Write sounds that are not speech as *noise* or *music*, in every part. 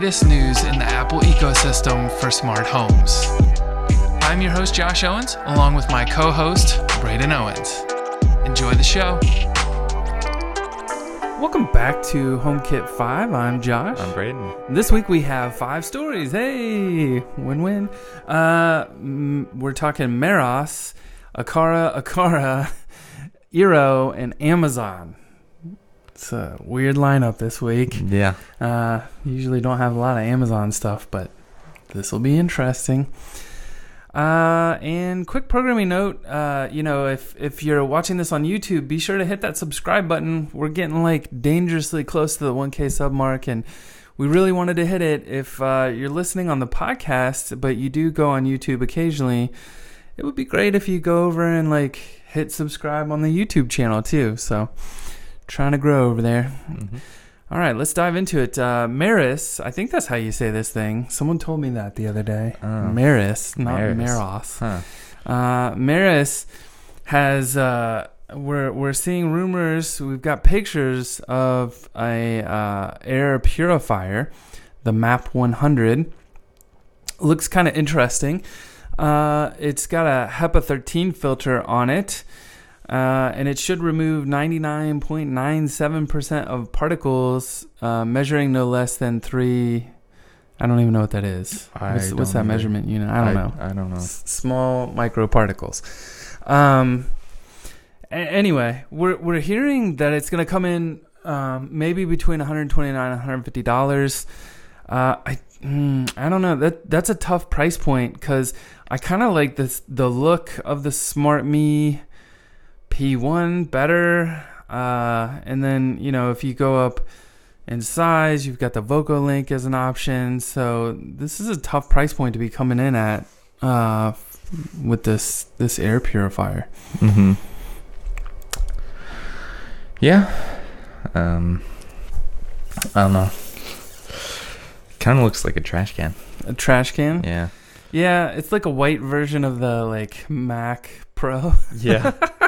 latest news in the Apple ecosystem for smart homes. I'm your host, Josh Owens, along with my co host, Braden Owens. Enjoy the show. Welcome back to HomeKit 5. I'm Josh. I'm Braden. This week we have five stories. Hey, win win. Uh, mm, we're talking Meross, Aqara, Aqara, *laughs* Eero, and Amazon. It's a weird lineup this week. Yeah. Uh, usually don't have a lot of Amazon stuff, but this will be interesting. Uh, and quick programming note, uh, you know, if if you're watching this on YouTube, be sure to hit that subscribe button. We're getting like dangerously close to the 1K sub mark, and we really wanted to hit it. If uh, you're listening on the podcast, but you do go on YouTube occasionally, it would be great if you go over and like hit subscribe on the YouTube channel too. So, trying to grow over there. Mm-hmm. All right, let's dive into it. Uh, Maris, I think that's how you say this thing. Someone told me that the other day. Oh. Maris, not Maris. Maros. Huh. Uh, Maris has. Uh, we're we're seeing rumors. We've got pictures of a uh, air purifier, the Map 100. Looks kind of interesting. Uh, it's got a HEPA 13 filter on it. Uh, and it should remove 99.97% of particles, uh, measuring no less than three. I don't even know what that is. I What's, what's that either. measurement unit? I don't know. I don't know. S- small microparticles. Um. a- anyway, we're we're hearing that it's going to come in um, maybe between 129 and 150 dollars. Uh, I mm, I don't know. That that's a tough price point because I kind of like this the look of the Smartmi P1 better. Uh, and then you know if you go up in size, you've got the VOCOlinc as an option. So this is a tough price point to be coming in at uh, with this this air purifier. Mm-hmm. Yeah. Um. I don't know. Kind of looks like a trash can. A trash can. Yeah. Yeah, it's like a white version of the like Mac Pro. Yeah. *laughs*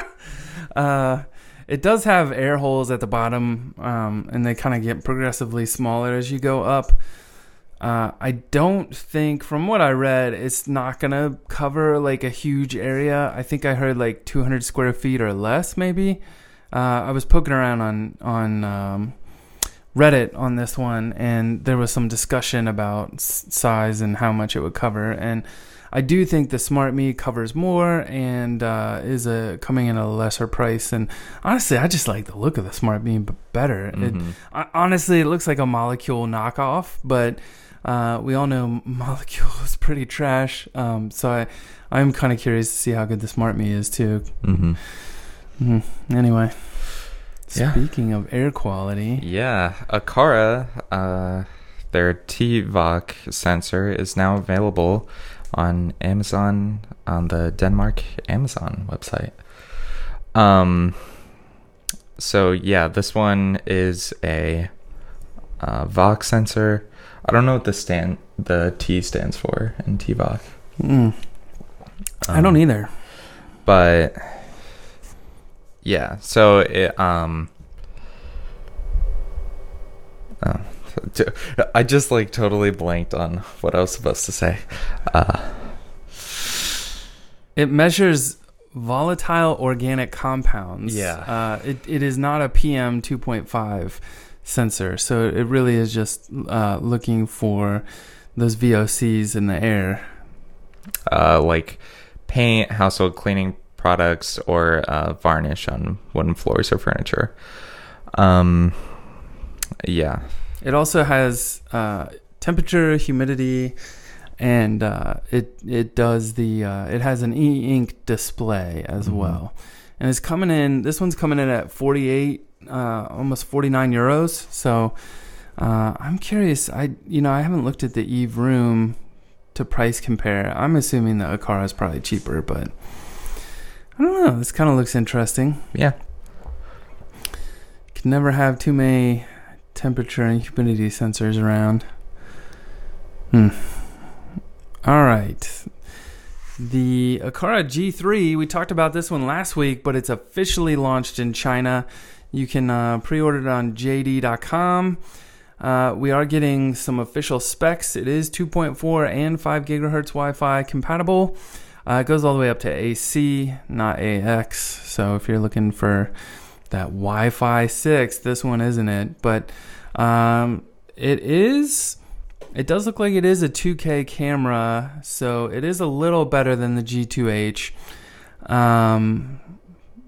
Uh, it does have air holes at the bottom, um, and they kind of get progressively smaller as you go up. Uh, I don't think, from what I read, it's not gonna cover like a huge area. I think I heard like 200 square feet or less, maybe. Uh, I was poking around on on um, Reddit on this one, and there was some discussion about size and how much it would cover. And I do think the Smartmi covers more and uh, is a coming in a lesser price. And honestly, I just like the look of the Smartmi better. It, Mhm. I- honestly, it looks like a Molekule knockoff, but uh, we all know *laughs* Molekule is pretty trash. Um, so I, I'm kind of curious to see how good the Smartmi is too. Mhm. Mhm. Anyway, Yeah. speaking of air quality, Yeah. Aqara, uh, their TVOC sensor is now available on Amazon on the Denmark Amazon website. Um. So yeah, this one is a uh, VOC sensor. I don't know what the stand the T stands for in TVOC. mm, I Um, don't either. but yeah so it um oh, *laughs* i just like totally blanked on what i was supposed to say uh It measures volatile organic compounds. Yeah. Uh, it, it is not a PM 2.5 sensor. So it really is just uh, looking for those VOCs in the air. uh like paint household cleaning products or uh varnish on wooden floors or furniture um yeah It also has uh, temperature, humidity, and uh, it it does the uh, it has an e-ink display as Mhm. well, and it's coming in. This one's coming in at forty eight, uh, almost forty nine euros. So uh, I'm curious. I you know I haven't looked at the Eve Room to price compare. I'm assuming the Aqara is probably cheaper, but I don't know. This kind of looks interesting. yeah Can never have too many temperature and humidity sensors around. Hmm. All right. the Aqara G3. We talked about this one last week, but it's officially launched in China. You can uh, pre-order it on JD.com. Uh, we are getting some official specs. It is 2.4 and 5 gigahertz Wi-Fi compatible. Uh, it goes all the way up to AC, not AX. So if you're looking for that Wi-Fi 6, this one isn't it. But um, it is. It does look like it is a 2K camera, so it is a little better than the G2H. Um,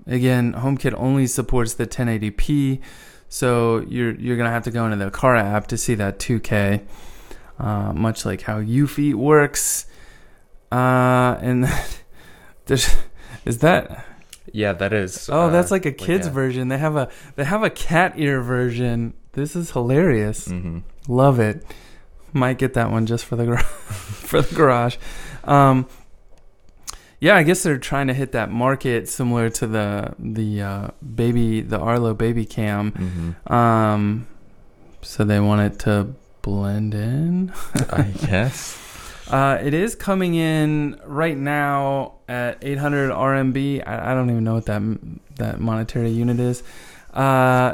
again, HomeKit only supports the 1080p, so you're you're gonna have to go into the Car app to see that 2K. Uh, much like how Eufy works, uh, and *laughs* there's is that Yeah, that is. oh uh, that's like a kids yeah. version. They have a they have a cat ear version. This is hilarious. Mhm. Love it. Might get that one just for the gar- *laughs* for the garage. Um, yeah, I guess they're trying to hit that market similar to the the uh, baby the Arlo baby cam. Mhm. Um, so they want it to blend in. I guess. *laughs* Uh, it is coming in right now at 800 RMB. I, I don't even know what that that monetary unit is, uh,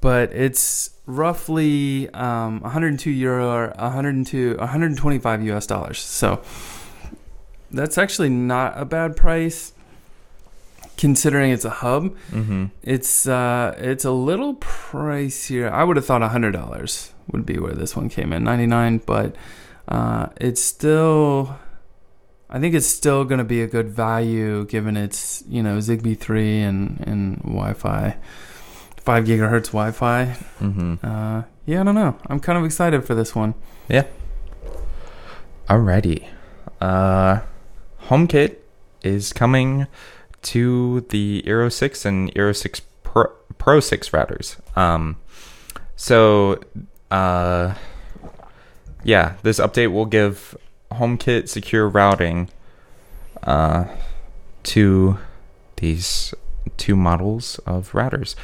but it's roughly um, 102 euro or 102 125 US dollars. So that's actually not a bad price considering it's a hub. Mm-hmm. It's uh, it's a little pricier. I would have thought hundred dollars would be where this one came in, ninety nine, but uh, it's still. I think it's still going to be a good value given it's you know Zigbee three and and Wi-Fi, five gigahertz Wi-Fi. Mm-hmm. Uh, yeah, I don't know. I'm kind of excited for this one. Yeah. Alrighty. Uh, HomeKit is coming to the Eero 6 and Eero 6 Pro, Pro 6 routers. Um, so, uh, yeah, this update will give HomeKit secure routing uh, to these two models of routers,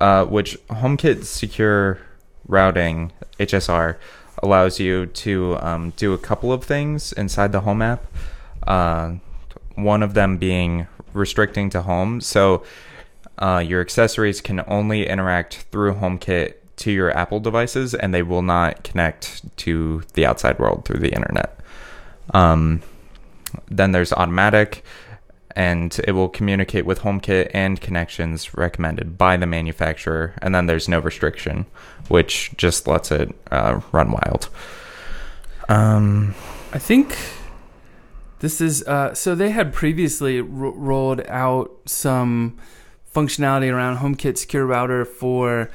uh, which HomeKit secure routing HSR allows you to um, do a couple of things inside the home app. Uh, one of them being restricting to home. So uh, your accessories can only interact through HomeKit to your Apple devices, and they will not connect to the outside world through the internet. Um, then there's automatic, and it will communicate with HomeKit and connections recommended by the manufacturer. And then there's no restriction, which just lets it uh, run wild. Um, I think this is uh, so they had previously ro- rolled out some functionality around HomeKit Secure Router for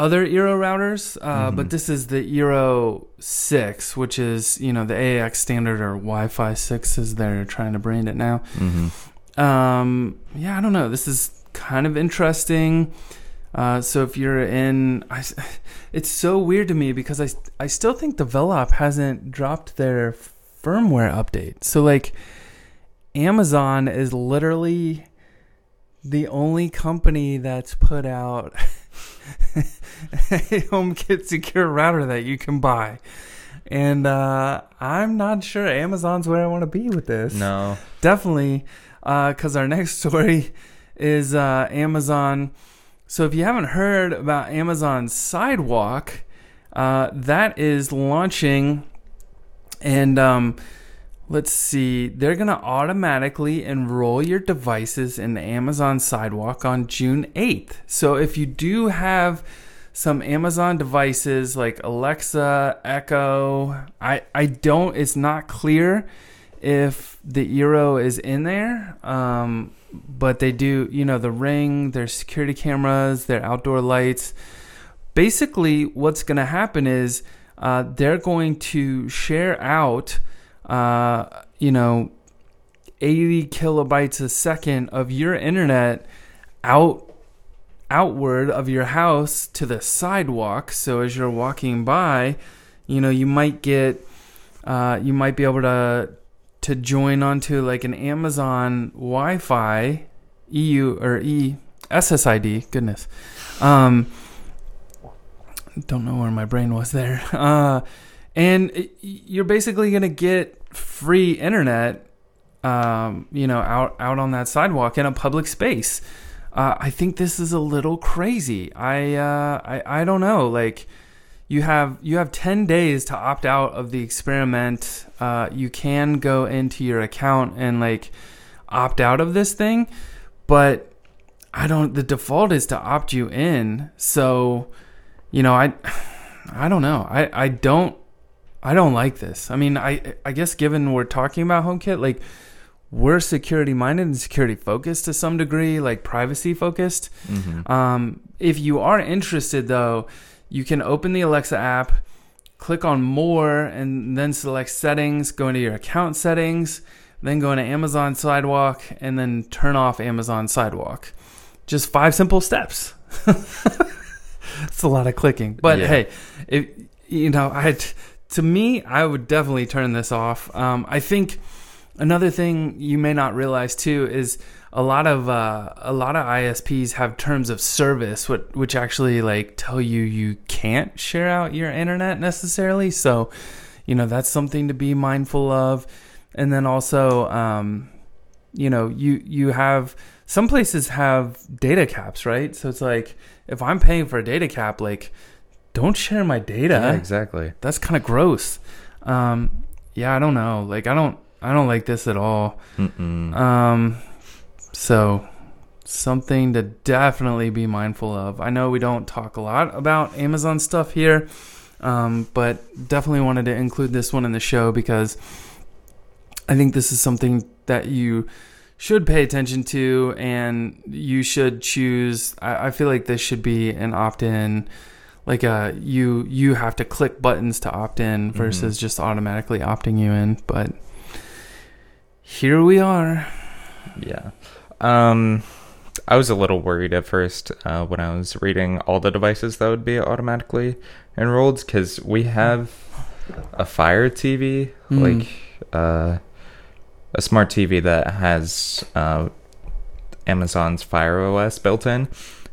other Eero routers, uh, Mhm. but this is the Eero 6, which is you know the AX standard or Wi-Fi 6 as they're trying to brand it now. mhm. Um, yeah, I don't know. This is kind of interesting. Uh, so if you're in, I *laughs* it's so weird to me because I, I still think the Velop hasn't dropped their firmware update. So like, Amazon is literally the only company that's put out *laughs* *laughs* a HomeKit secure router that you can buy. And uh, I'm not sure Amazon's where I want to be with this No. definitely because our *laughs* next story is uh, Amazon. So if you haven't heard about Amazon Sidewalk, uh, that is launching, and um, let's see, they're gonna automatically enroll your devices in the Amazon Sidewalk on June eighth. So if you do have some Amazon devices like Alexa, Echo, I I don't. It's not clear if the Eero is in there. Um, but they do, you know, the ring, their security cameras, their outdoor lights. Basically, what's going to happen is uh, they're going to share out, uh, you know, 80 kilobytes a second of your internet out outward of your house to the sidewalk. So as you're walking by, you know, you might get, uh, you might be able to to join onto like an Amazon Wi-Fi EU or E SSID. Goodness, um, don't know where my brain was there. *laughs* Uh, and you're basically gonna get free internet um, you know, out out on that sidewalk in a public space. Uh, I think this is a little crazy. I, uh, I I don't know. Like, you have you have ten days to opt out of the experiment. Uh, you can go into your account and like opt out of this thing, but I don't. The default is to opt you in. So, you know, I *sighs* I don't know. I I don't I don't like this. I mean, I I guess given we're talking about HomeKit, like we're security minded and security focused to some degree, like privacy focused. Mm-hmm. Um, if you are interested, though, you can open the Alexa app, click on more, and then select settings, go into your account settings, then go into Amazon Sidewalk, and then turn off Amazon Sidewalk. Just five simple steps. *laughs* It's a lot of clicking, but Yeah. hey, if you know, I to me, I would definitely turn this off. Um, I think another thing you may not realize too is a lot of uh, a lot of ISPs have terms of service, what which actually like tell you you can't share out your internet necessarily. So, you know, that's something to be mindful of. And then also, um, you know, you you have some places have data caps, right? So it's like if I'm paying for a data cap, like don't share my data Yeah, exactly. that's kind of gross. Um, yeah, I don't know. Like, I don't, I don't like this at all. Mm-mm. Um, so something to definitely be mindful of. I know we don't talk a lot about Amazon stuff here, um, but definitely wanted to include this one in the show because I think this is something that you should pay attention to and you should choose. I, I feel like this should be an opt-in like uh you you have to click buttons to opt in versus just automatically opting you in but here we are Yeah. Um, I was a little worried at first uh, when I was reading all the devices that would be automatically enrolled because we have a Fire TV, Mm. like uh, a smart TV that has uh, Amazon's Fire OS built in,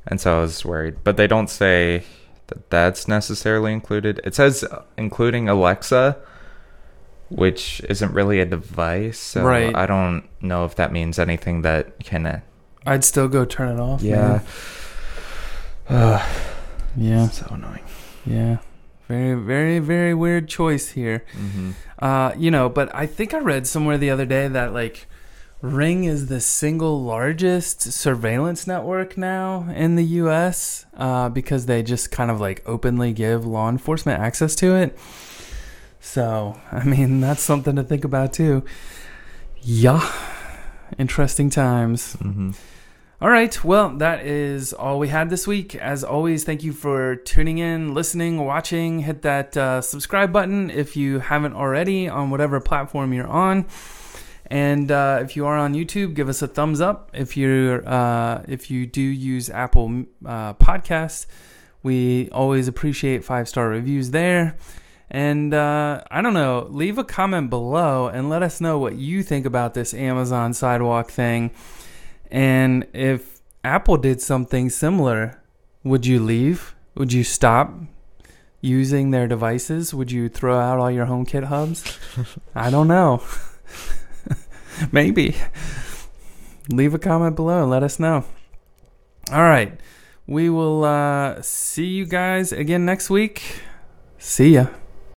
and so I was worried. But they don't say that that's necessarily included. It says uh, including Alexa. Which isn't really a device, so Right. I don't know if that means anything that can uh, i'd still go turn it off yeah. man. *sighs* yeah so annoying. yeah very very very weird choice here Mm-hmm. uh you know but i think i read somewhere the other day that like ring is the single largest surveillance network now in the us uh, because they just kind of like openly give law enforcement access to it so i mean *laughs* that's something to think about too yeah interesting times Mm-hmm. all right. Well, that is all we had this week. As always, thank you for tuning in, listening, watching. Hit that uh, subscribe button if you haven't already on whatever platform you're on. And uh, if you are on YouTube, give us a thumbs up. If you're uh, if you do use Apple uh, Podcasts, we always appreciate five star reviews there. And uh, I don't know, leave a comment below and let us know what you think about this Amazon Sidewalk thing. And if Apple did something similar, would you leave? Would you stop using their devices? Would you throw out all your HomeKit hubs? *laughs* I don't know. *laughs* *laughs* Maybe. Leave a comment below and let us know. All right. We will uh, see you guys again next week. See ya.